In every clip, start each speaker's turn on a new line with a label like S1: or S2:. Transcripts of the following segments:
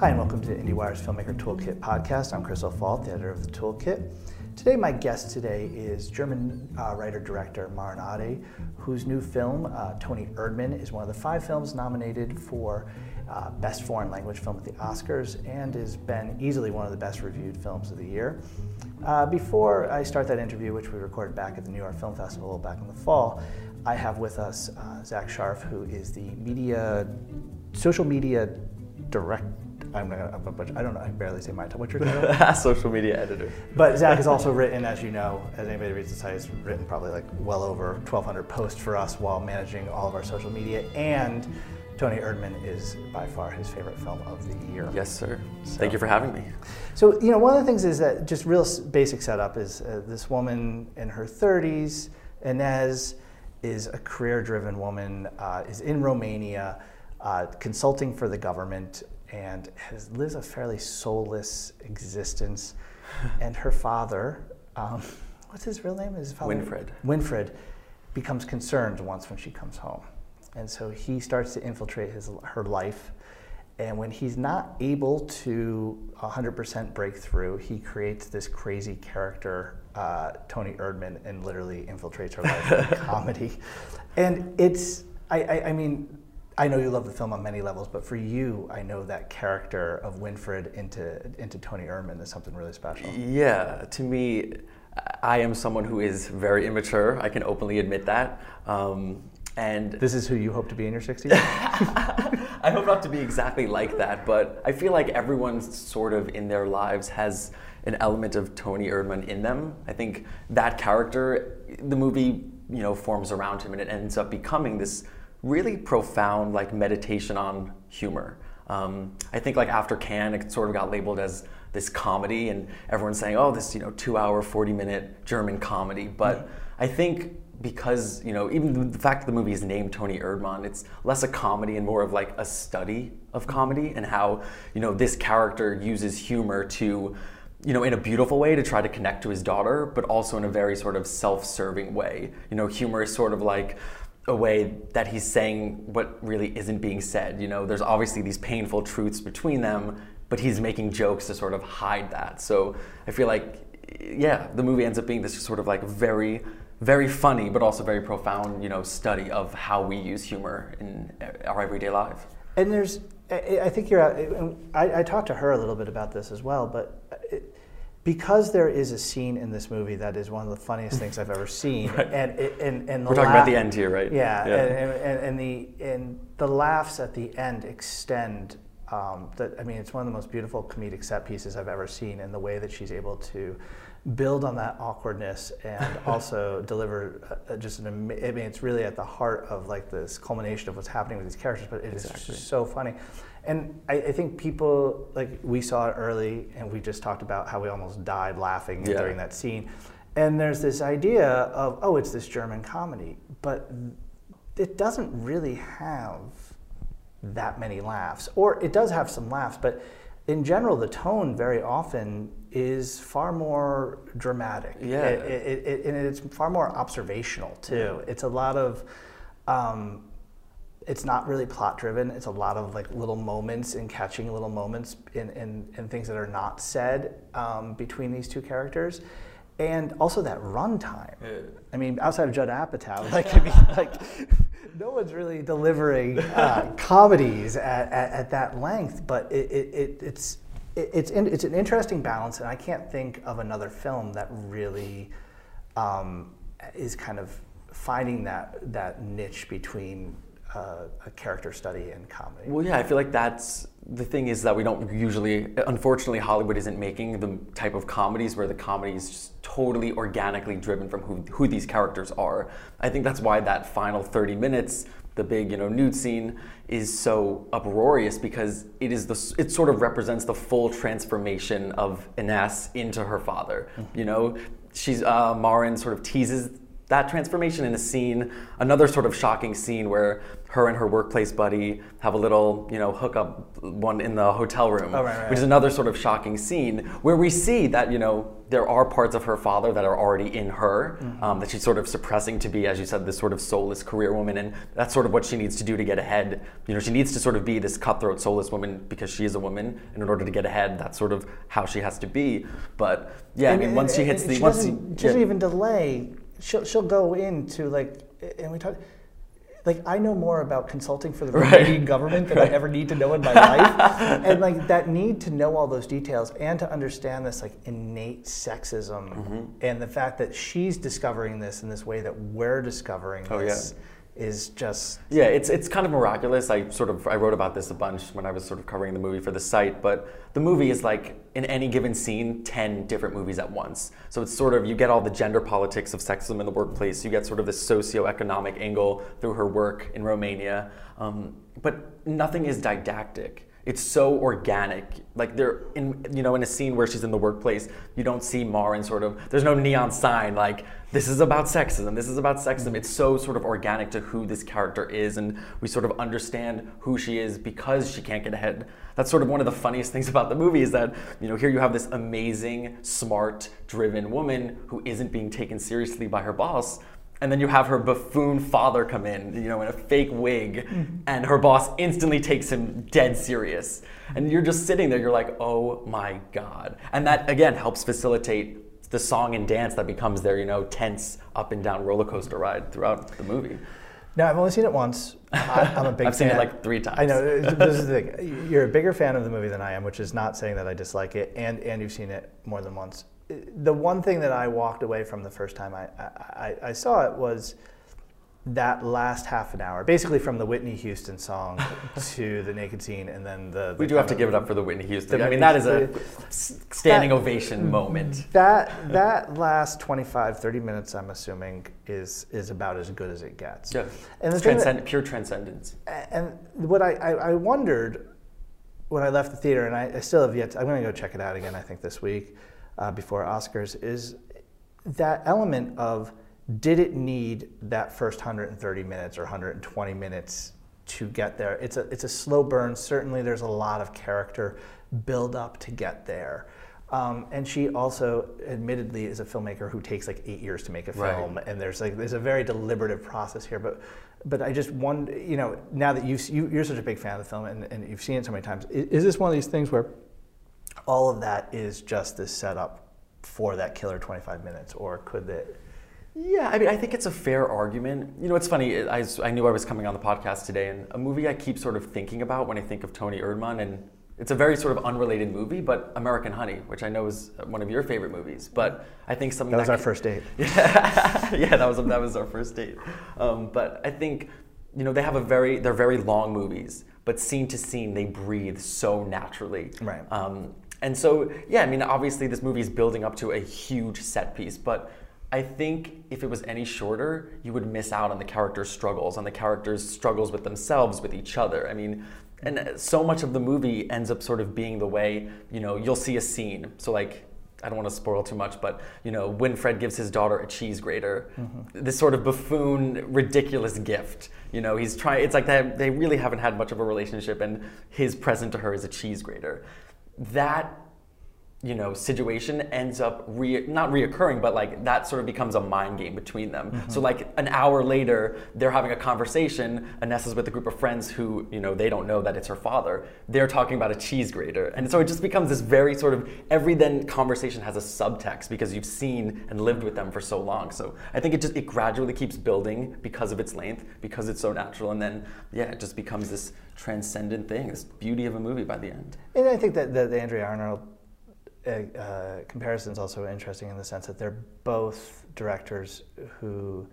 S1: Hi, and welcome to IndieWire's Filmmaker Toolkit podcast. I'm Chris O'Falt, the editor of the Toolkit. Today, my guest today is German uh, writer director Maren Ade, whose new film, uh, Toni Erdmann, is one of the five films nominated for uh, Best Foreign Language Film at the Oscars and has been easily one of the best reviewed films of the year. Uh, before I start that interview, which we recorded back at the New York Film Festival back in the fall, I have with us uh, Zack Sharf, who is the media, social media direct. I'm gonna, I'm gonna, I don't know. I barely say my title. What's your title?
S2: social media editor.
S1: But Zack has also written, as you know, as anybody reads the site, he's written probably like well over 1,200 posts for us while managing all of our social media. And Toni Erdmann is by far his favorite film of the year.
S2: Yes, sir. So, Thank you for having me.
S1: So, you know, one of the things is that just real basic setup is uh, this woman in her 30s, Ines, is a career-driven woman, uh, is in Romania, uh, consulting for the government, and has, lives a fairly soulless existence. and her father, um, what's his real name? His
S2: father, Winfried.
S1: Winfried becomes concerned once when she comes home, and so he starts to infiltrate his her life. And when he's not able to 100% break through, he creates this crazy character uh, Toni Erdmann and literally infiltrates her life in comedy. And it's, I, I, I, mean, I know you love the film on many levels, but for you, I know that character of Winfried into, into Toni Erdmann is something really special.
S2: Yeah, to me, I am someone who is very immature. I can openly admit that. Um, and
S1: this is who you hope to be in your 60s?
S2: I hope not to be exactly like that, but I feel like everyone sort of in their lives has an element of Toni Erdmann in them. I think that character, the movie, you know, forms around him, and it ends up becoming this really profound like meditation on humor. Um, I think like after Cannes, it sort of got labeled as this comedy, and everyone's saying, "Oh, this you know two-hour, forty-minute German comedy." But mm-hmm. I think because you know even the fact that the movie is named Toni Erdmann, it's less a comedy and more of like a study of comedy and how you know this character uses humor to you know in a beautiful way to try to connect to his daughter, but also in a very sort of self-serving way. You know, humor is sort of like a way that he's saying what really isn't being said. You know, there's obviously these painful truths between them, but he's making jokes to sort of hide that. So I feel like yeah, the movie ends up being this sort of like very very funny, but also very profound, you know, study of how we use humor in our everyday life.
S1: And there's, I think you're, I, I talked to her a little bit about this as well, but it, because there is a scene in this movie that is one of the funniest things I've ever seen, right. and, and, and
S2: we're talking laugh, about the end here, right?
S1: Yeah, yeah. And, and, and, the and the laughs at the end extend. Um, that I mean, it's one of the most beautiful comedic set pieces I've ever seen, and the way that she's able to build on that awkwardness and also deliver uh, just an I mean it's really at the heart of like this culmination of what's happening with these characters but it exactly. is so funny and I, I, think people like we saw it early and we just talked about how we almost died laughing yeah. during that scene and there's this idea of oh it's this german comedy but it doesn't really have that many laughs or it does have some laughs but in general the tone very often is far more dramatic.
S2: Yeah. It,
S1: it, it, and it's far more observational too. It's a lot of, um, it's not really plot driven. It's a lot of like little moments and catching little moments in, in, in things that are not said um, between these two characters. And also that runtime. Yeah. I mean, outside of Judd Apatow, like, I mean, like no one's really delivering uh, comedies at, at, at, that length, but it, it, it's it's in, it's an interesting balance, and I can't think of another film that really um, is kind of finding that that niche between uh, a character study in comedy.
S2: Well, yeah, I feel like that's the thing is that we don't usually, unfortunately, Hollywood isn't making the type of comedies where the comedy is just totally organically driven from who, who these characters are. I think that's why that final 30 minutes the big you know nude scene is so uproarious because it is the it sort of represents the full transformation of Ines into her father. Mm-hmm. You know, she's uh, Maren sort of teases that transformation in a scene, another sort of shocking scene where her and her workplace buddy have a little, you know, hookup one in the hotel room,
S1: Oh, right, right,
S2: which is another sort of shocking scene where we see that, you know, there are parts of her father that are already in her,
S1: Mm-hmm.
S2: um, that she's sort of suppressing to be, as you said, this sort of soulless career woman, and that's sort of what she needs to do to get ahead. You know, she needs to sort of be this cutthroat, soulless woman because she is a woman, and in order to get ahead, that's sort of how she has to be. But yeah, I
S1: And-
S2: mean,
S1: and-
S2: once she hits the,
S1: she
S2: once
S1: doesn't,
S2: she,
S1: she doesn't
S2: yeah.
S1: even delay. She'll she'll go into like, and we talk. Like I know more about consulting for the
S2: Right.
S1: Romanian government than I ever need to know in my life, and like that need to know all those details and to understand this like innate sexism
S2: Mm-hmm.
S1: and the fact that she's discovering this in this way that we're discovering
S2: Oh, yeah.
S1: Is just
S2: Yeah, it's it's kind of miraculous. I sort of I wrote about this a bunch when I was sort of covering the movie for the site, but the movie is like in any given scene 10 different movies at once. So it's sort of you get all the gender politics of sexism in the workplace, you get sort of this socioeconomic angle through her work in Romania. Um, but nothing is didactic. It's so organic. Like they're in you know in a scene where she's in the workplace, you don't see Maren sort of there's no neon sign like this is about sexism. This is about sexism. It's so sort of organic to who this character is and we sort of understand who she is because she can't get ahead. That's sort of one of the funniest things about the movie is that, you know, here you have this amazing, smart, driven woman who isn't being taken seriously by her boss. And then you have her buffoon father come in, you know, in a fake wig, mm-hmm. and her boss instantly takes him dead serious. And you're just sitting there, you're like, oh my God. And that, again, helps facilitate the song and dance that becomes their, you know, tense up and down roller coaster ride throughout the movie.
S1: Now I've only seen it once. I, I'm a big fan.
S2: I've seen it like three times.
S1: I know. This is the thing. You're a bigger fan of the movie than I am, which is not saying that I dislike it, and and you've seen it more than once. The one thing that I walked away from the first time I I, I saw it was that last half an hour, basically from the Whitney Houston song to the naked scene, and then the.
S2: We do have to give it up for the Whitney Houston.
S1: The
S2: I mean, that is a standing
S1: that-
S2: ovation moment.
S1: That that last 25, 30 minutes, I'm assuming, is is about as good as it gets.
S2: Yeah.
S1: And the thing that-
S2: pure transcendence.
S1: And what I, I, I wondered when I left the theater, and I, I still have yet, to, I'm going to go check it out again, I think, this week uh, before Oscars, is that element of did it need that first 130 minutes or 120 minutes to get there? It's a, it's a slow burn. Certainly, there's a lot of character build up to get there. Um, and she also, admittedly, is a filmmaker who takes like eight years to make a
S2: Right.
S1: film, and there's like there's a very deliberative process here. But but I just wonder, you know, now that you've, you you're such a big fan of the film and, and you've seen it so many times, is, is this one of these things where all of that is just this setup for that killer 25 minutes, or could it?
S2: Yeah, I mean, I think it's a fair argument. You know, it's funny. I, I knew I was coming on the podcast today, and a movie I keep sort of thinking about when I think of Toni Erdmann, and it's a very sort of unrelated movie, but American Honey, which I know is one of your favorite movies. But I think something
S1: That was our
S2: can-
S1: first date.
S2: Yeah, yeah, that was that was our first date. Um, but I think you know they have a very they're very long movies, but scene to scene they breathe so naturally.
S1: Right.
S2: Um, and so yeah, I mean obviously this movie is building up to a huge set piece, but I think if it was any shorter, you would miss out on the characters' struggles, on the characters' struggles with themselves, with each other. I mean, and uh, so much of the movie ends up sort of being the way, you know, you'll see a scene. So like I don't want to spoil too much, but you know, Winfried gives his daughter a cheese grater, mm-hmm. this sort of buffoon, ridiculous gift. You know, he's trying. It's like they, they really haven't had much of a relationship, and his present to her is a cheese grater. That you know situation ends up re- not reoccurring but like that sort of becomes a mind game between them. Mm-hmm. So like an hour later they're having a conversation Anessa's with a group of friends who you know they don't know that it's her father. They're talking about a cheese grater. And so it just becomes this very sort of every then conversation has a subtext because you've seen and lived with them for so long. So i think it just it gradually keeps building because of its length because it's so natural. And then yeah it just becomes this transcendent thing this beauty of a movie by the end.
S1: And I think that the Andrea Arnold uh, uh, comparison is also interesting in the sense that they're both directors who,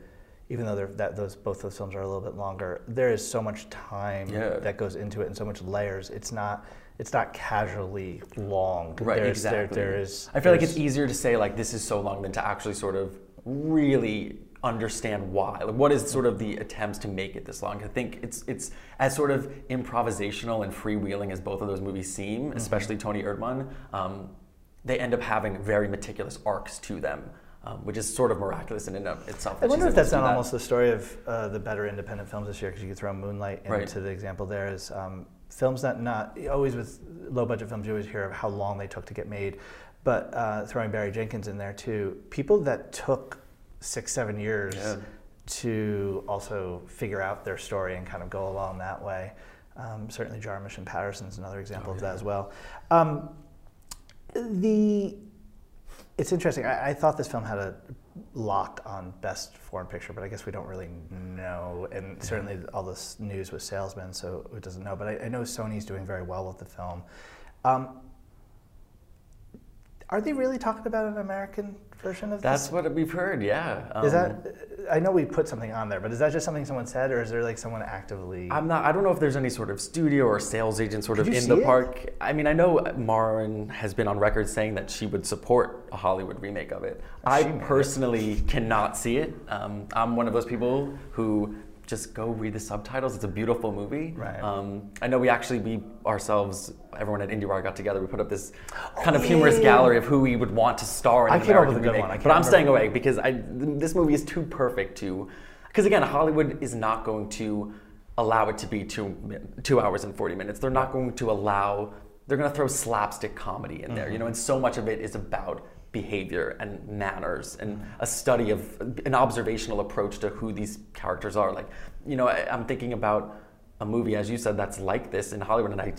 S1: even though they're, that those both those films are a little bit longer, there is so much time
S2: Yeah.
S1: that goes into it and so much layers. It's not it's not casually long.
S2: Right,
S1: There's- there-
S2: exactly.
S1: there is.
S2: I feel like it's easier to say like this is so long than to actually sort of really understand why. Like what is sort of the attempts to make it this long? I think it's it's as sort of improvisational and freewheeling as both of those movies seem,
S1: Mm-hmm.
S2: especially Toni Erdmann. Um, they end up having very meticulous arcs to them. um, which is sort of miraculous in and of itself.
S1: I wonder if that's not
S2: that.
S1: almost the story of uh, the better independent films this year because you could throw Moonlight into
S2: Right.
S1: the example there is um, films that not always with low budget films you always hear of how long they took to get made, but uh, throwing Barry Jenkins in there too, people that took six seven years
S2: Yeah.
S1: to also figure out their story and kind of go along that way. Um, certainly, Jarmusch and Paterson is another example
S2: Oh,
S1: of that as well. Um, the it's interesting. I, I thought this film had a lock on best foreign picture, but I guess we don't really know. And certainly, all this news was salesman, so it doesn't know. But I, I know Sony's doing very well with the film. Um, are they really talking about an American version of
S2: That's
S1: this?
S2: what we've heard. Yeah.
S1: Is
S2: Um,
S1: that? I know we put something on there, but is that just something someone said, or is there like someone actively?
S2: I'm not. I don't know if there's any sort of studio or sales agent sort
S1: Could
S2: of in the
S1: it?
S2: park. I mean, I know Maren has been on record saying that she would support a Hollywood remake of it. I
S1: She it.
S2: personally cannot see it. Um, I'm one of those people who just go read the subtitles. It's a beautiful movie.
S1: Right.
S2: Um, I know we actually we ourselves, everyone at IndieWire got together. We put up this kind
S1: Oh,
S2: of
S1: yeah,
S2: humorous gallery of who we would want to star in
S1: I came up
S2: American
S1: with a good one.
S2: But I'm staying away because I this movie is too perfect to because again Hollywood is not going to allow it to be two two hours and 40 minutes they're not going to allow they're going to throw slapstick comedy in there you know and so much of it is about behavior and manners and a study of an observational approach to who these characters are like you know I, i'm thinking about a movie as you said that's like this in hollywood and i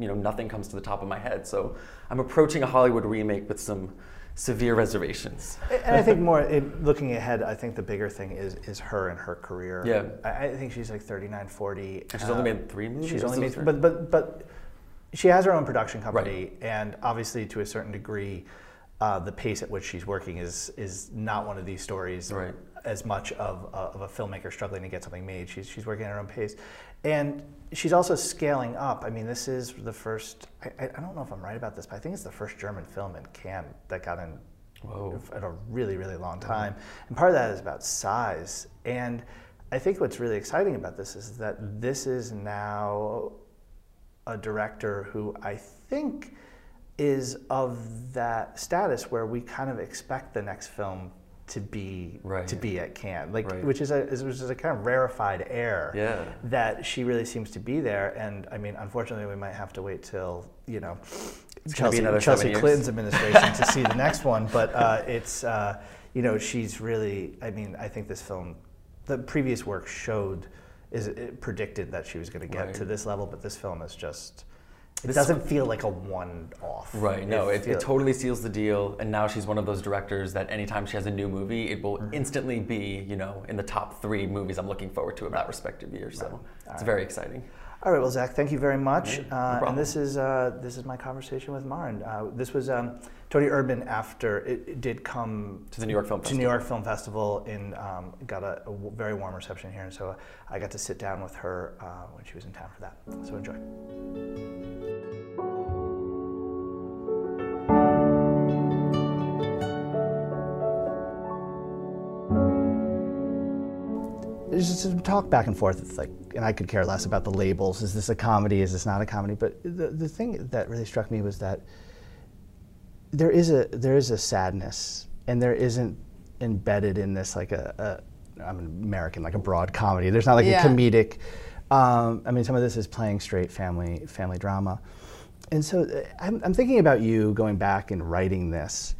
S2: you know nothing comes to the top of my head so i'm approaching a hollywood remake with some severe reservations
S1: And I think more it, looking ahead, I think the bigger thing is is her and her career.
S2: Yeah.
S1: I, I think she's like 39, 40.
S2: And she's only um, made three movies?
S1: She's only made,
S2: three?
S1: but but but she has her own production company, and obviously to a certain degree, uh, the pace at which she's working is is not one of these stories.
S2: Right.
S1: As much of, of a filmmaker struggling to get something made, she's she's working at her own pace, and she's also scaling up. I mean, this is the first. I, I don't know if I'm right about this, but I think it's the first German film in Cannes that got in
S2: Whoa.
S1: at a really, really long time. And part of that is about size. And I think what's really exciting about this is that this is now a director who I think is of that status where we kind of expect the next film to be
S2: Right.
S1: to be at Cannes, like
S2: Right.
S1: which is a which is a kind of rarefied air
S2: Yeah.
S1: that she really seems to be there. And I mean, unfortunately, we might have to wait till you know
S2: gonna
S1: Chelsea, Chelsea. Clinton's administration to see the next one. But uh, it's uh, you know she's really. I mean, I think this film, the previous work showed is it predicted that she was going to get
S2: Right.
S1: to this level, but this film is just. It
S2: This-
S1: doesn't feel like a one-off.
S2: Right. No, it, it totally seals the deal. And now she's one of those directors that anytime she has a new movie, it will
S1: Mm-hmm.
S2: instantly be, you know, in the top three movies I'm looking forward to in that respective year. So it's
S1: right.
S2: very exciting.
S1: All right, well, Zack, thank you very much.
S2: No
S1: uh, and this is uh, this is my conversation with Maren. Uh, this was um, Toni Erdmann, after it, it did come
S2: To the New York Film
S1: to
S2: Festival.
S1: New York Film Festival and um, got a, very warm reception here, and so I got to sit down with her uh, when she was in town for that. So enjoy. There's just some talk back and forth. It's like, and I could care less about the labels. Is this a comedy? Is this not a comedy? But the, the thing that really struck me was that there is a there is a sadness, and there isn't embedded in this like a, a I'm an American like a broad comedy. There's not like
S3: Yeah.
S1: a comedic. Um, I mean, some of this is playing straight family family drama, and so uh, I'm, I'm thinking about you going back and writing this.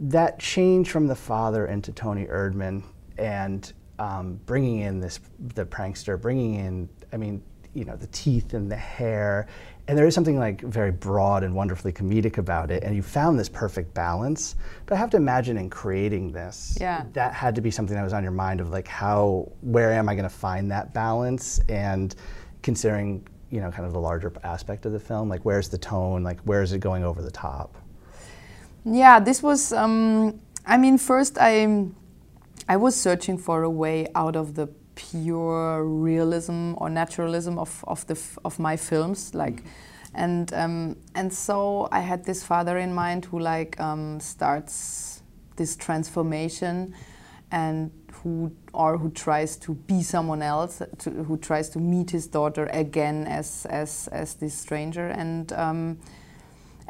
S1: That change from the father into Toni Erdmann and um, bringing in this the prankster, bringing in I mean you know the teeth and the hair, and there is something like very broad and wonderfully comedic about it. And you found this perfect balance. But I have to imagine in creating this,
S3: Yeah.
S1: that had to be something that was on your mind of like how where am I going to find that balance and considering you know kind of the larger aspect of the film like where's the tone like where is it going over the top
S3: Yeah, this was. Um, I mean, first I, I was searching for a way out of the pure realism or naturalism of of the f- of my films, like, and um, and so I had this father in mind who like um, starts this transformation, and who or who tries to be someone else, to, who tries to meet his daughter again as as as this stranger, and. Um,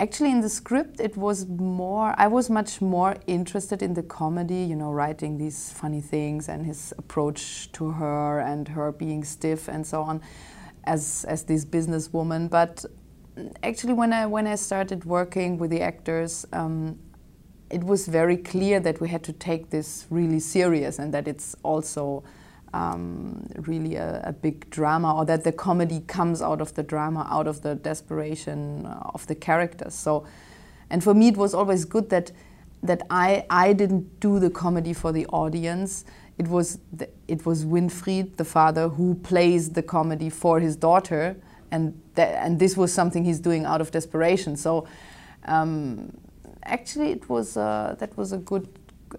S3: actually in the script it was more i was much more interested in the comedy you know writing these funny things and his approach to her and her being stiff and so on as as this businesswoman. But actually when i when i started working with the actors um, it was very clear that we had to take this really serious and that it's also um, really a, a, big drama or that the comedy comes out of the drama, out of the desperation of the characters. So, and for me, it was always good that that I I didn't do the comedy for the audience. It was the, it was Winfried, the father, who plays the comedy for his daughter, and that and this was something he's doing out of desperation. So. Um, actually, it was uh, that was a good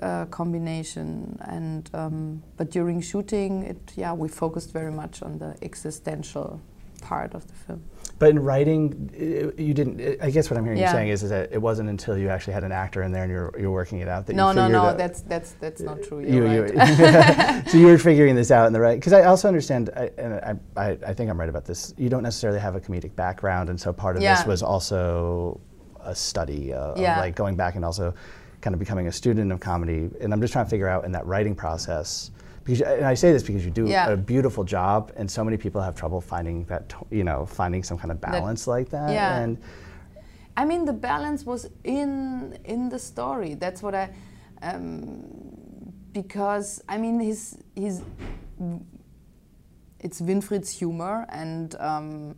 S3: uh, combination. And um, but during shooting, it yeah, we focused very much on the existential part of the film.
S1: But in writing, you didn't. I guess what I'm hearing yeah. you saying is, is that it wasn't until you actually had an actor in there and you're you're working it out that
S3: no,
S1: you
S3: no,
S1: no,
S3: no. That's that's that's not true. You're you,
S1: right. so you were figuring this out in the right. Because I also understand, I, and I, I, I think I'm right about this. You don't necessarily have a comedic background, and so part of yeah. this was also a study uh, yeah. of like going back and also kind of becoming a student of comedy. And I'm just trying to figure out in that writing process, because and I say this because you do yeah. a beautiful job, and so many people have trouble finding that you know finding some kind of balance that, like that.
S3: Yeah.
S1: And
S3: I mean, the balance was in in the story. That's what I. Um, because I mean, his his it's Winfried's humor and. Um,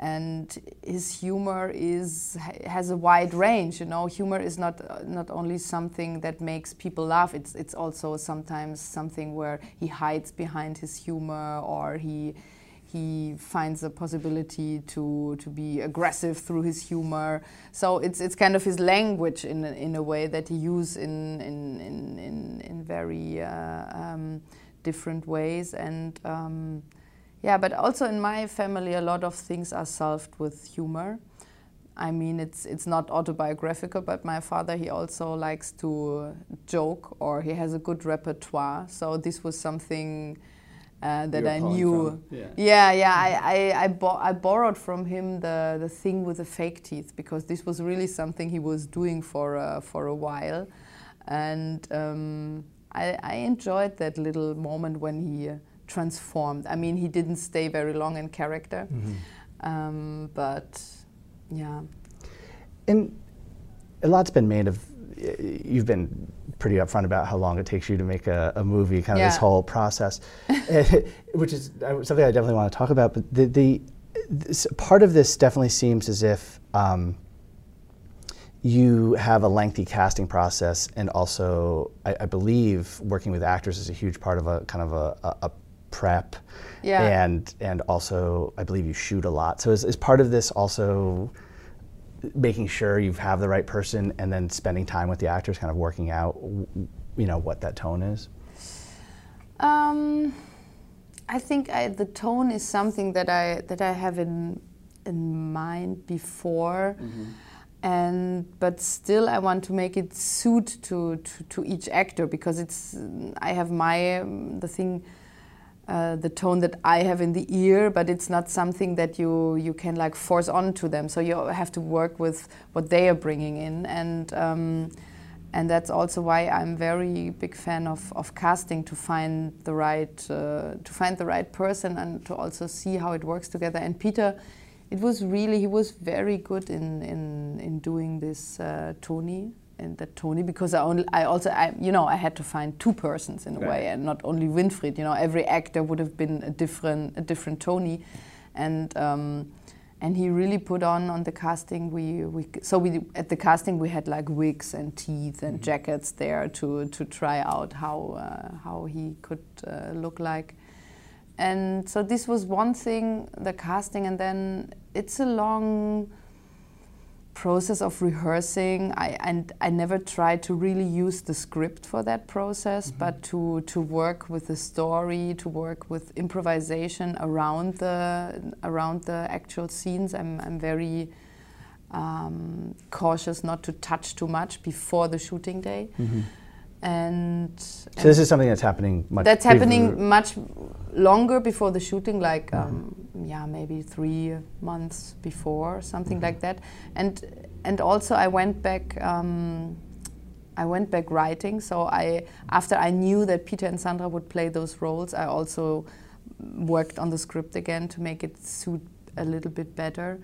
S3: and his humor is has a wide range. You know, humor is not uh, not only something that makes people laugh. It's it's also sometimes something where he hides behind his humor or he he finds a possibility to to be aggressive through his humor. So it's it's kind of his language in in a way that he uses in in in in, in very uh, um, different ways and. Um, yeah, but also in my family, a lot of things are solved with humor. I mean, it's it's not autobiographical, but my father he also likes to joke, or he has a good repertoire. So this was something uh, that I knew. Yeah. yeah, yeah, I I, I, bo I, borrowed from him the the thing with the fake teeth because this was really something he was doing for uh, for a while, and um, I, I enjoyed that little moment when he transformed. I mean, he didn't stay very long in character, mm-hmm. um, but yeah.
S1: And a lot's been made of. You've been pretty upfront about how long it takes you to make a, a movie, kind of yeah. this whole process, which is uh, something I definitely want to talk about. But the, the part of this definitely seems as if um, you have a lengthy casting process, and also, I, I, believe working with actors is a huge part of a kind of a, a, prep. Yeah. And and also, I believe you shoot a lot. So is, is part of this also making sure you have the right person, and then spending time with the actors, kind of working out, you know, what that tone is.
S3: Um, I think I, the tone is something that I that I have in in mind before. Mm-hmm and but still I want to make it suit to, to, to each actor because it's I have my um, the thing uh, the tone that I have in the ear, but it's not something that you you can like force on to them. So you have to work with what they are bringing in, and um, and that's also why I'm very big fan of, of casting to find the right uh, to find the right person and to also see how it works together. And Peter, it was really he was very good in in in doing this uh, Toni and that Toni because I only I also I you know I had to find two persons in a right. way and not only Winfried you know every actor would have been a different a different Toni and um, and he really put on on the casting we, we so we at the casting we had like wigs and teeth and mm -hmm. jackets there to to try out how uh, how he could uh, look like and so this was one thing the casting and then it's a long process of rehearsing, I, and I never tried to really use the script for that process, mm-hmm. but to, to work with the story, to work with improvisation around the around the actual scenes. I'm, I'm very um, cautious not to touch too much before the shooting day. Mm-hmm. And,
S1: so this is something that's happening much.
S3: That's happening much longer before the shooting, like mm-hmm. um, yeah, maybe three months before, something mm-hmm. like that. And and also I went back. Um, I went back writing. So I, after I knew that Peter and Sandra would play those roles, I also worked on the script again to make it suit a little bit better.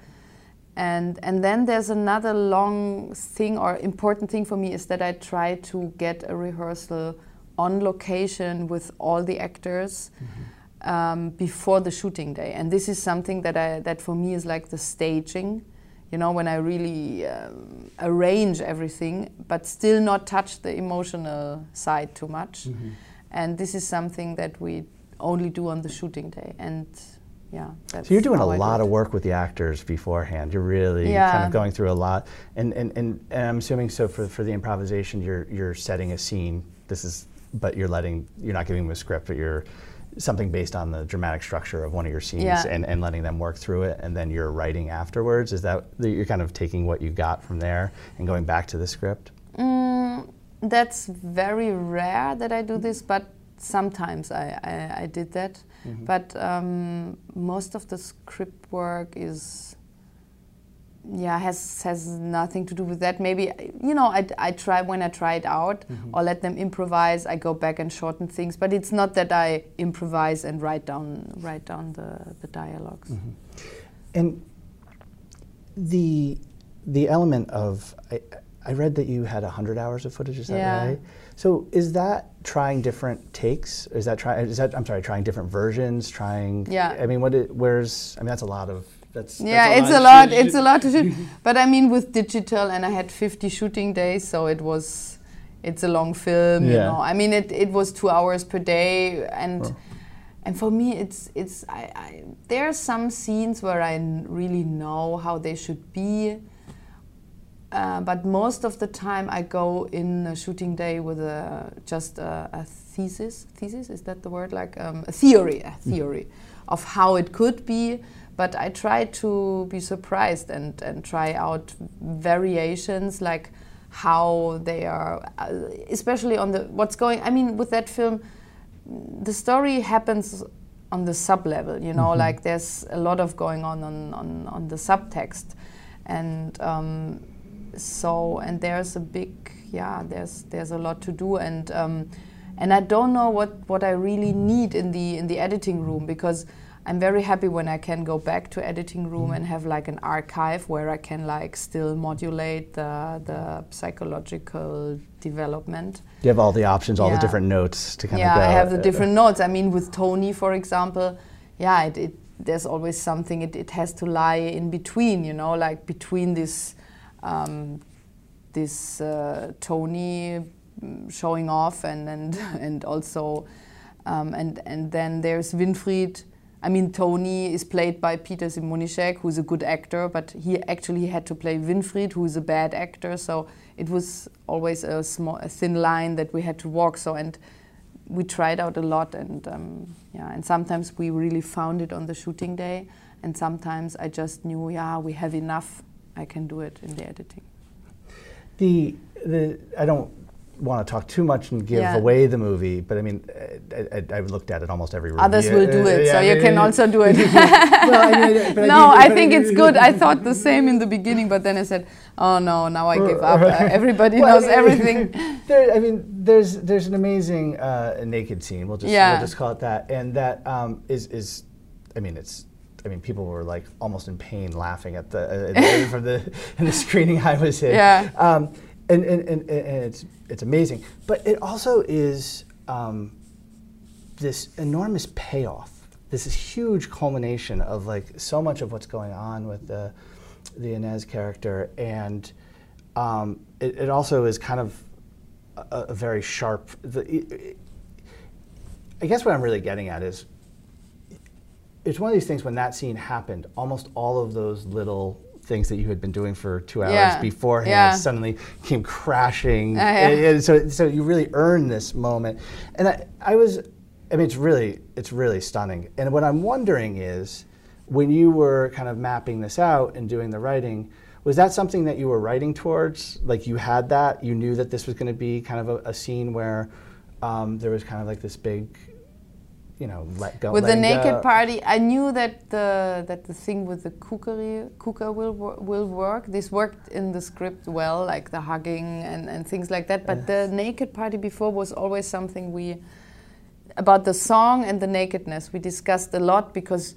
S3: And, and then there's another long thing or important thing for me is that I try to get a rehearsal on location with all the actors mm-hmm. um, before the shooting day. And this is something that, I, that for me is like the staging you know, when I really um, arrange everything, but still not touch the emotional side too much. Mm-hmm. And this is something that we only do on the shooting day. And yeah.
S1: so you're doing a lot of work with the actors beforehand. You're really yeah. kind of going through a lot. And, and, and, and I'm assuming so for, for the improvisation, you're, you're setting a scene. This is, but you're letting, you're not giving them a script, but you're something based on the dramatic structure of one of your scenes yeah. and, and letting them work through it and then you're writing afterwards is that you're kind of taking what you got from there and going back to the script
S3: mm, that's very rare that i do this but sometimes i, I, I did that mm-hmm. but um, most of the script work is yeah has has nothing to do with that maybe you know i, I try when i try it out mm-hmm. or let them improvise i go back and shorten things but it's not that i improvise and write down write down the, the dialogs mm-hmm.
S1: and the the element of I, I read that you had 100 hours of footage is that yeah. right so is that trying different takes is that try is that i'm sorry trying different versions trying
S3: yeah
S1: i mean what it, where's i mean that's a lot of that's,
S3: yeah,
S1: that's
S3: it's a lot. It's a lot to shoot. but I mean, with digital, and I had 50 shooting days, so it was, it's a long film. Yeah. You know, I mean, it, it was two hours per day, and oh. and for me, it's it's I, I there are some scenes where I really know how they should be. Uh, but most of the time, I go in a shooting day with a just a, a thesis. Thesis is that the word? Like um, a theory, a theory mm. of how it could be but I try to be surprised and, and try out variations like how they are, uh, especially on the what's going. I mean, with that film, the story happens on the sub level. You know, mm -hmm. like there's a lot of going on on, on, on the subtext, and um, so and there's a big yeah. There's there's a lot to do and. Um, and I don't know what, what I really need in the in the editing room because I'm very happy when I can go back to editing room mm. and have like an archive where I can like still modulate the, the psychological development.
S1: You have all the options, all yeah. the different notes to kind
S3: yeah,
S1: of
S3: Yeah, I have the different notes. I mean, with Toni, for example, yeah, it, it, there's always something, it, it has to lie in between, you know, like between this, um, this uh, Toni mm, showing off and, and, and also, um, and, and then there's Winfried I mean, Toni is played by Peter Simonischek, who's a good actor, but he actually had to play Winfried, who is a bad actor. So it was always a small, a thin line that we had to walk. So and we tried out a lot, and um, yeah, and sometimes we really found it on the shooting day, and sometimes I just knew, yeah, we have enough. I can do it in the editing.
S1: The the I don't want to talk too much and give yeah. away the movie, but I mean, I, have looked at it almost every review.
S3: Others will do it, uh, so you can also do it. no, I, think it's good. I thought the same in the beginning, but then I said, "Oh no, now I give up." Uh, everybody well, knows everything.
S1: There, I mean, there's there's an amazing uh, naked scene. We'll just yeah. we'll just call it that, and that um, is is, I mean, it's I mean, people were like almost in pain laughing at the uh, from the in the screening I was in.
S3: Yeah. Um,
S1: and, and, and, and, it's it's amazing. But it also is um, this enormous payoff. This is huge culmination of like so much of what's going on with the the Ines character, and um, it, it, also is kind of a, a very sharp. The, it, I guess what I'm really getting at is it's one of these things when that scene happened, almost all of those little things that you had been doing for two hours yeah. beforehand yeah. suddenly came crashing. Uh, yeah. and, and so, so you really earn this moment. And I, I was, I mean, it's really, it's really stunning. And what I'm wondering is, when you were kind of mapping this out and doing the writing, was that something that you were writing towards? Like you had that, you knew that this was going to be kind of a, a scene where um, there was kind of like this big you know, let go.
S3: with the naked
S1: go.
S3: party, I knew that the that the thing with the cookery cooker will will work. This worked in the script well, like the hugging and, and things like that. But the naked party before was always something we about the song and the nakedness we discussed a lot because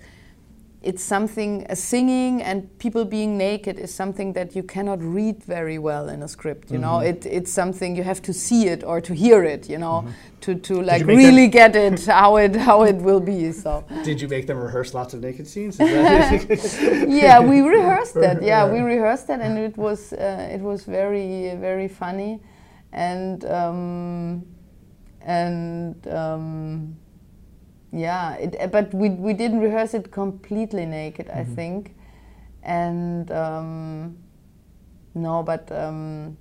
S3: it's something a singing and people being naked is something that you cannot read very well in a script you know?
S1: Mm-hmm.
S3: it, it's something you have to see it or to hear it you know? To, to like really get it how it how it will be so.
S1: Did you make them rehearse lots of naked scenes?
S3: Yeah we rehearsed that. Yeah we rehearsed that and it was uh, it was very very funny and um, and um, yeah it, uh, but we, we didn't rehearse it completely naked i think. And um, no but um,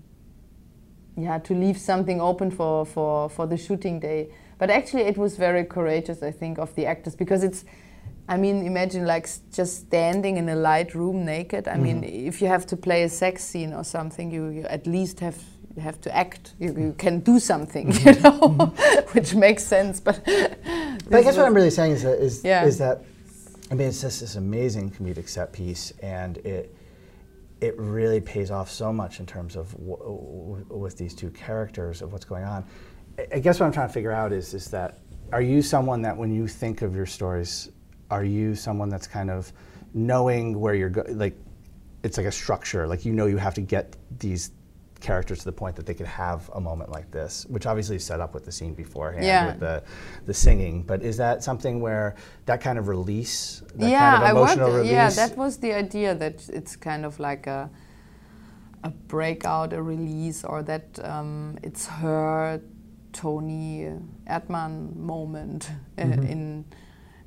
S3: yeah to leave something open for, for, for the shooting day. But actually it was very courageous i think of the actors because it's i mean imagine like just standing in a light room naked. I mean if you have to play a sex scene or something you, you at least have you have to act you, you can do something you mm-hmm. know which makes sense but
S1: But I guess what I'm really saying is that is,
S3: Yeah.
S1: is that I mean it's just this amazing comedic set piece, and it it really pays off so much in terms of w- w- with these two characters of what's going on. I- I guess what I'm trying to figure out is is that are you someone that when you think of your stories, are you someone that's kind of knowing where you're going, like it's like a structure, like you know you have to get these characters to the point that they could have a moment like this, which obviously is set up with the scene beforehand
S3: Yeah.
S1: with the the singing. But is that something where that kind of release, that
S3: yeah,
S1: kind of emotional
S3: I worked.
S1: release?
S3: Yeah, that was the idea that it's kind of like a a breakout, a release, or that um, it's her Toni Erdmann moment uh, in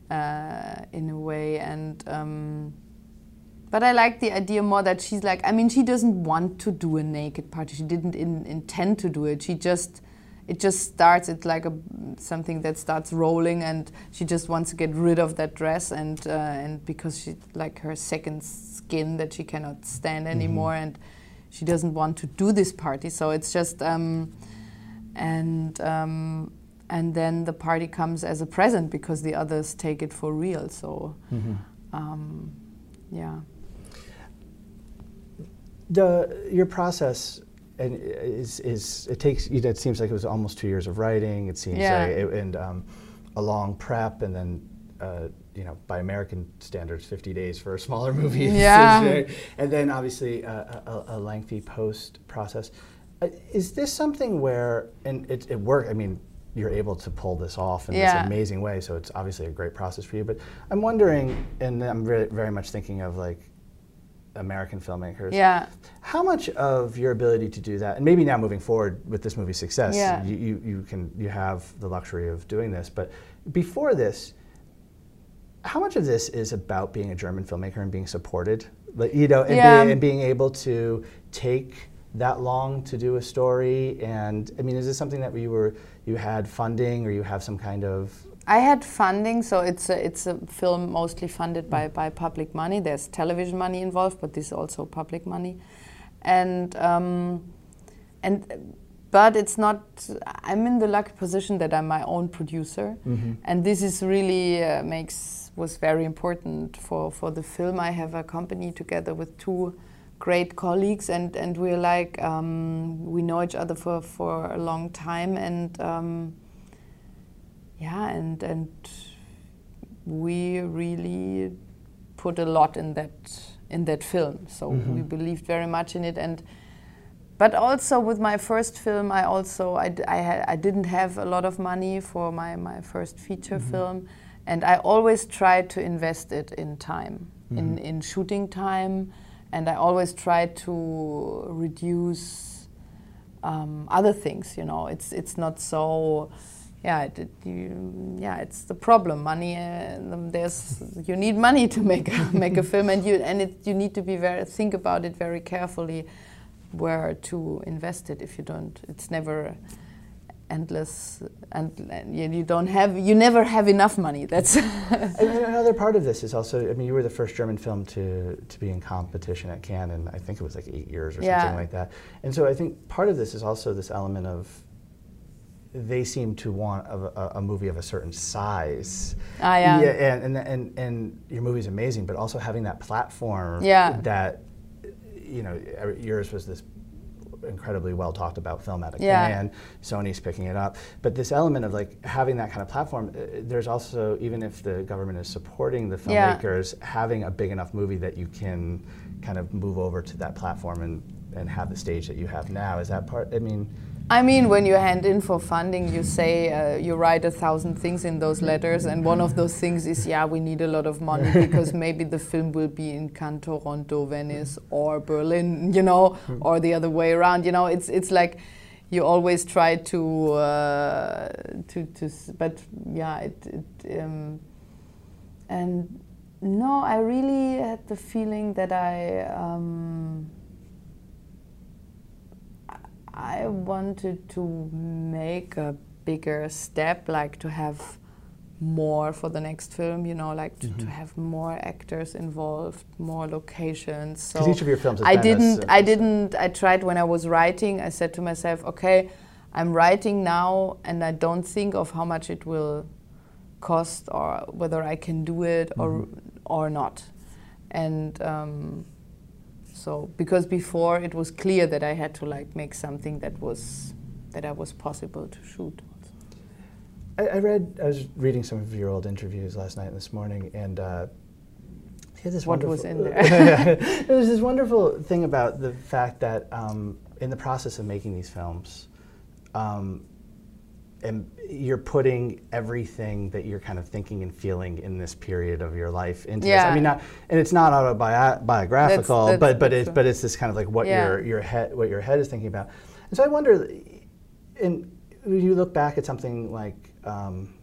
S3: uh, in a way, and. Um, but I like the idea more that she's like, I mean, she doesn't want to do a naked party. She didn't in, intend to do it. She just, it just starts. It's like a something that starts rolling, and she just wants to get rid of that dress, and uh, and because she like her second skin that she cannot stand anymore, and she doesn't want to do this party. So it's just, um, and um, and then the party comes as a present because the others take it for real. So, um, yeah.
S1: The your process and is is it takes it seems like it was almost two years of writing it seems
S3: Yeah.
S1: like it, and um, a long prep and then uh, you know by American standards 50 days for a smaller movie
S3: Yeah.
S1: and then obviously uh, a, a lengthy post process uh, is this something where and it, it worked I mean you're able to pull this off in
S3: Yeah.
S1: this amazing way so it's obviously a great process for you but I'm wondering and I'm very, very much thinking of like American filmmakers
S3: Yeah.
S1: how much of your ability to do that, and maybe now moving forward with this movie's success,
S3: Yeah.
S1: you, you, you can you have the luxury of doing this. But before this, how much of this is about being a German filmmaker and being supported, like you know, and,
S3: Yeah.
S1: being, and being able to take that long to do a story? And I mean, is this something that you were you had funding or you have some kind of
S3: I had funding, so it's a, it's a film mostly funded by, by public money. There's television money involved, but this is also public money, and um, and but it's not. I'm in the lucky position that I'm my own producer, and this is really uh, makes was very important for for the film. I have a company together with two great colleagues, and and we're like um, we know each other for for a long time, and. Um, yeah and and we really put a lot in that in that film. So we mm-hmm. believed very much in it. And but also with my first film i also i, I, I didn't have a lot of money for my, my first feature mm-hmm. film. And i always tried to invest it in time in, mm-hmm. in shooting time. And i always tried to reduce um, other things. You know, it's it's not so. Yeah, it, it, you, yeah, it's the problem. Money. Uh, there's you need money to make a, make a film, and you and it, you need to be very think about it very carefully, where to invest it. If you don't, it's never endless, and, and you, don't have you never have enough money. That's
S1: And another part of this is also, I mean, you were the first German film to, to be in competition at Cannes, and I think it was like eight years or
S3: Yeah.
S1: something like that. And so I think part of this is also this element of they seem to want a, a, movie of a certain size.
S3: Ah, yeah.
S1: and, and and and your movie's amazing, but also having that platform.
S3: Yeah.
S1: That you know, yours was this incredibly well talked about film at a
S3: Yeah.
S1: Sony's picking it up, but this element of like having that kind of platform, uh, there's also even if the government is supporting the
S3: Yeah.
S1: filmmakers, having a big enough movie that you can kind of move over to that platform and and have the stage that you have now. Is that part? I mean.
S3: I mean, when you hand in for funding, you say uh, you write a thousand things in those letters, and one of those things is, yeah, we need a lot of money because maybe the film will be in Cannes, Toronto, Venice, or Berlin, you know, or the other way around. You know, it's it's like you always try to uh, to to, but yeah, it, it um, and no, I really had the feeling that I. Um, I wanted to make a bigger step, like to have more for the next film, you know, like to, to mm-hmm. have more actors involved, more locations. So
S1: each of your films
S3: I didn't,
S1: certain
S3: I didn't, I tried when I was writing, I said to myself, okay, I'm writing now and I don't think of how much it will cost or whether I can do it or, mm-hmm. or not. And, um, so because before it was clear that I had to like make something that was that I was possible to shoot.
S1: I, I read. I was reading some of your old interviews last night and this morning, and uh, had this
S3: What was in there?
S1: There's this wonderful thing about the fact that um, in the process of making these films, um, and you're putting everything that you're kind of thinking and feeling in this period of your life into this. I mean, not, and it's not autobiographical,
S3: That's-
S1: but but it's but it's this kind of like what
S3: Yeah.
S1: your your head what your head is thinking about. And so I wonder, and when you look back at something like um,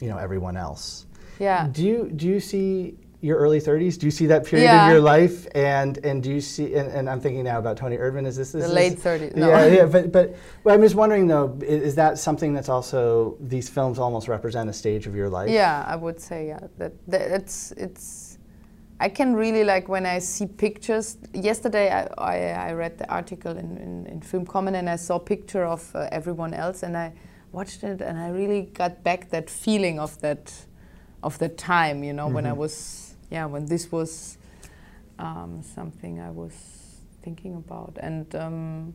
S1: you know everyone else.
S3: Yeah.
S1: Do you do you see your early 30s? Do you see that period
S3: Yeah.
S1: of your life? And and do you see? And, and I'm thinking now about Toni Erdmann. Is this, this
S3: The late 30s, no.
S1: Yeah, yeah. But but well, I'm just wondering though, i- is, that something that's also these films almost represent a stage of your life?
S3: Yeah, I would say yeah. That, that it's it's. I can really like when I see pictures. Yesterday, I, I, I read the article in, in, in Film Comment and I saw a picture of uh, everyone else and I watched it and I really got back that feeling of that of that time. You know, when I was yeah when this was um, something I was thinking about and. Um,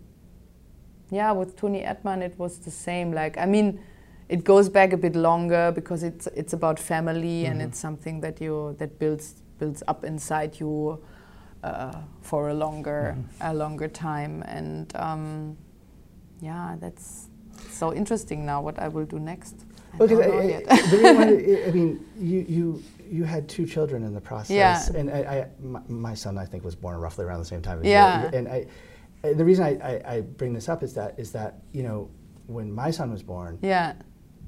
S3: yeah, with Toni Erdmann, it was the same. Like, I mean, it goes back a bit longer because it's it's about family and it's something that you that builds builds up inside you uh, for a longer a longer time. And um, yeah, that's so interesting now. What I will do next. I
S1: Because I. I, the reason why I, I mean, you you you had two children in the process,
S3: Yeah.
S1: and I, I my, my son I think was born roughly around the same time as
S3: Yeah.
S1: you. And I, I- the reason I, I, I bring this up is that is that you know when my son was born,
S3: yeah,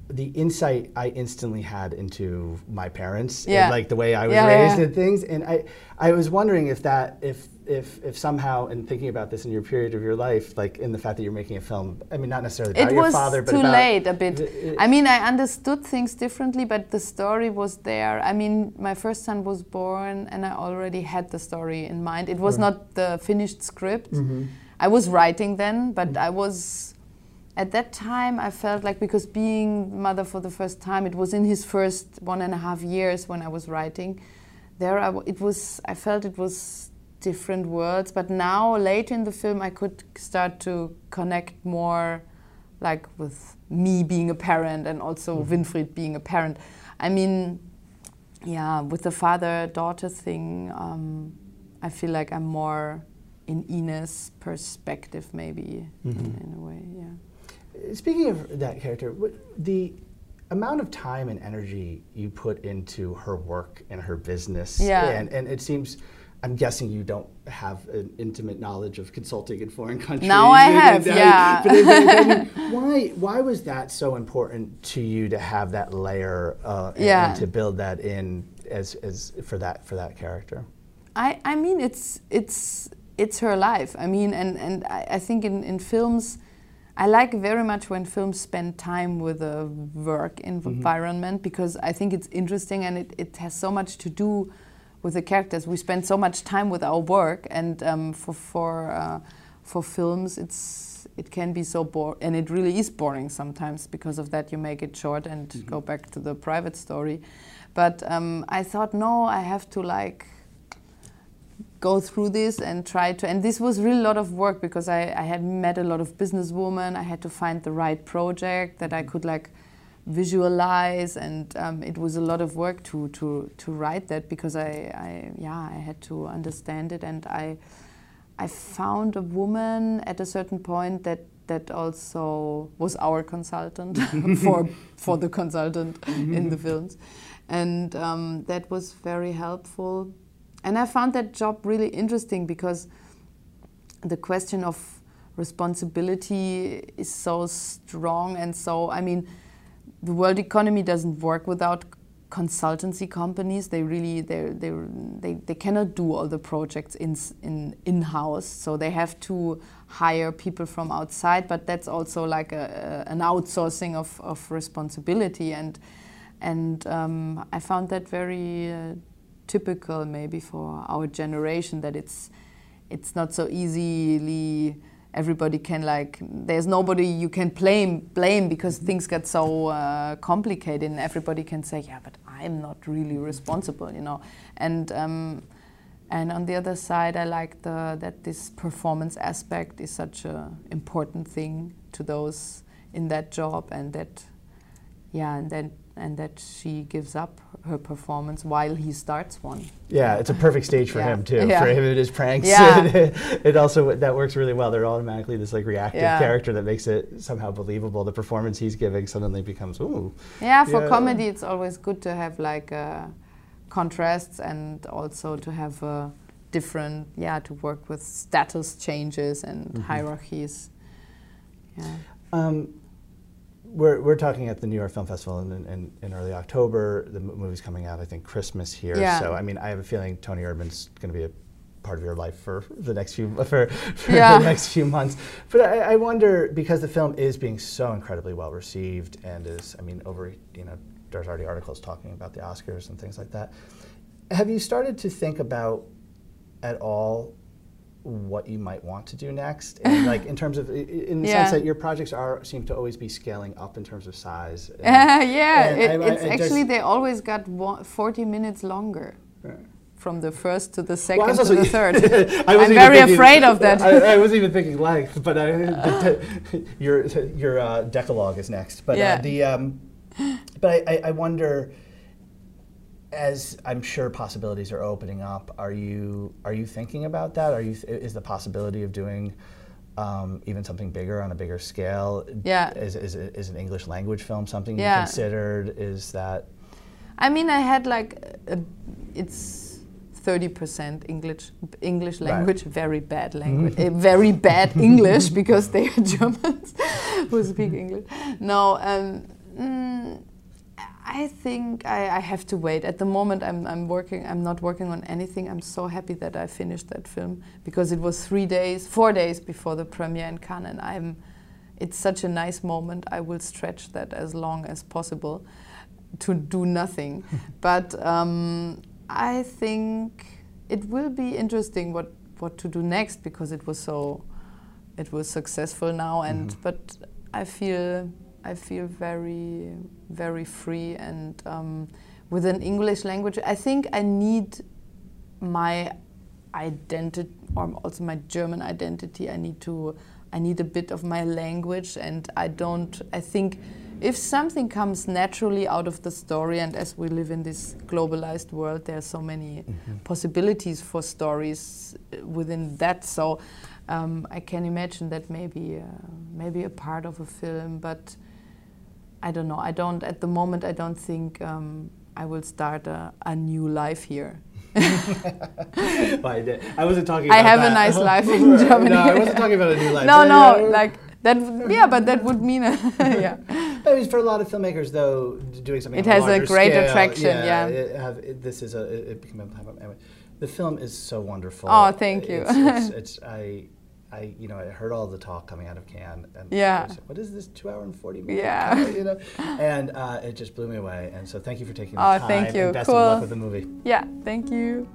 S1: the insight I instantly had into my parents
S3: Yeah.
S1: and like the way I was
S3: Yeah,
S1: raised
S3: yeah.
S1: and things. And I, I was wondering if that, if, if, if somehow in thinking about this in your period of your life, like in the fact that you're making a film, I mean, not necessarily about
S3: it
S1: your father, but
S3: too
S1: about
S3: late a bit.
S1: the-
S3: I mean, I understood things differently, but the story was there. I mean, my first son was born, and I already had the story in mind. It was not the finished script.
S1: Mm-hmm.
S3: I was writing then, but I was. At that time, I felt like because being mother for the first time, it was in his first one and a half years when I was writing. There, I it was. I felt it was different words, but now later in the film, I could start to connect more, like with me being a parent and also Winfried being a parent. I mean, yeah, with the father-daughter thing, um, I feel like I'm more in Ines' perspective, maybe in, in a way. Yeah.
S1: Speaking of that character, what, the amount of time and energy you put into her work and her business,
S3: Yeah.
S1: and, and it seems, I'm guessing you don't have an intimate knowledge of consulting in foreign countries.
S3: Now I have,
S1: and-
S3: yeah.
S1: I mean, why, why was that so important to you to have that layer uh, and,
S3: Yeah.
S1: and to build that in as, as for that for that character?
S3: I, I mean it's it's it's her life. I mean and, and I, I think in, in films I like very much when films spend time with a work environment because I think it's interesting and it, it has so much to do with the characters. We spend so much time with our work and um, for for uh, for films, it's it can be so boring, and it really is boring sometimes. Because of that, you make it short and
S1: Mm-hmm.
S3: go back to the private story. But um, I thought, no, I have to like go through this and try to. And this was really a lot of work because I, I had met a lot of businesswomen. I had to find the right project that I could like visualize, and um, it was a lot of work to to to write that because I, I yeah I had to understand it and I I found a woman at a certain point that that also was our consultant for for the consultant in the films, and um, that was very helpful. And I found that job really interesting because the question of responsibility is so strong and so I mean the world economy doesn't work without consultancy companies. They really they they they cannot do all the projects in in in house so they have to hire people from outside but that's also like a, a, an outsourcing of, of responsibility. And and um, I found that very uh, typical maybe for our generation that it's it's not so easily everybody can like there's nobody you can blame blame because things get so uh, complicated and everybody can say yeah but i'm not really responsible you know? And um, and on the other side i like the that this performance aspect is such a important thing to those in that job and that yeah and then and that she gives up her performance while he starts one
S1: Yeah, it's a perfect stage for
S3: Yeah.
S1: him too.
S3: Yeah.
S1: For him and his pranks.
S3: Yeah.
S1: it also that works really well. They're automatically this like reactive
S3: Yeah.
S1: character that makes it somehow believable. The performance he's giving suddenly becomes ooh.
S3: Yeah, for comedy, it's always good to have like uh, contrasts and also to have uh, different, yeah, to work with status changes and
S1: Mm-hmm.
S3: hierarchies. Yeah.
S1: Um, we're, we're talking at the New York Film Festival in, in, in early October. The movie's coming out, I think, Christmas here.
S3: Yeah.
S1: So, I mean, I have a feeling Toni Erdmann's going to be a part of your life for the next few for, for
S3: Yeah.
S1: the next few months. But I, I wonder because the film is being so incredibly well received and is, I mean, over you know, there's already articles talking about the Oscars and things like that. Have you started to think about at all what you might want to do next, and like in terms of, i- i- in the
S3: Yeah.
S1: sense that your projects are seem to always be scaling up in terms of size. and-
S3: yeah, it,
S1: I- I-
S3: it's actually, they always got 40 minutes longer. From the first to the second
S1: Well, I was
S3: to the third.
S1: I
S3: I'm very
S1: thinking-
S3: afraid of that.
S1: I, I wasn't even thinking length, but I, your your uh, decalogue is next. But uh,
S3: Yeah.
S1: the um, but I, I, I wonder, as I'm sure possibilities are opening up, are you are you thinking about that? Are you is the possibility of doing um, even something bigger on a bigger scale?
S3: Yeah.
S1: Is, is, is an English language film something you
S3: Yeah.
S1: considered? Is that
S3: I mean, I had like, a, it's 30% English, English
S1: Right.
S3: language, very bad language, uh, very bad English because they are Germans who speak English. No, um, mm, I think I, I have to wait. At the moment, I'm, I'm working. I'm not working on anything. I'm so happy that I finished that film because it was three days, four days before the premiere in Cannes, and I'm. It's such a nice moment. I will stretch that as long as possible to do nothing. but um, I think it will be interesting what, what to do next because it was so it was successful now and but I feel I feel very very free and um, with an English language. I think I need my identity or also my German identity. I need to I need a bit of my language and I don't I think if something comes naturally out of the story and as we live in this globalized world there are so many possibilities for stories uh, within that. So um, I can imagine that maybe uh, maybe a part of a film but I don't know I don't at the moment I don't think um, I will start a, a new life here
S1: Well, I, wasn't talking.
S3: I have a
S1: that.
S3: nice life in Germany.
S1: No, I wasn't talking about a new life.
S3: no no like that yeah but that would mean a, yeah
S1: I mean, for a lot of filmmakers, though, doing something
S3: It has a great
S1: scale,
S3: attraction, yeah.
S1: It have, it, this is a it, it became a anyway. The film is so wonderful.
S3: Oh, thank you.
S1: It's, it's, it's I. I, you know, I heard all the talk coming out of Cannes, and
S3: Yeah.
S1: I was what is this two-hour and forty minutes?
S3: Yeah.
S1: You know, and uh, it just blew me away. And so, thank you for taking the
S3: Oh,
S1: time.
S3: thank you.
S1: And best
S3: Cool.
S1: of luck with the movie.
S3: yeah thank you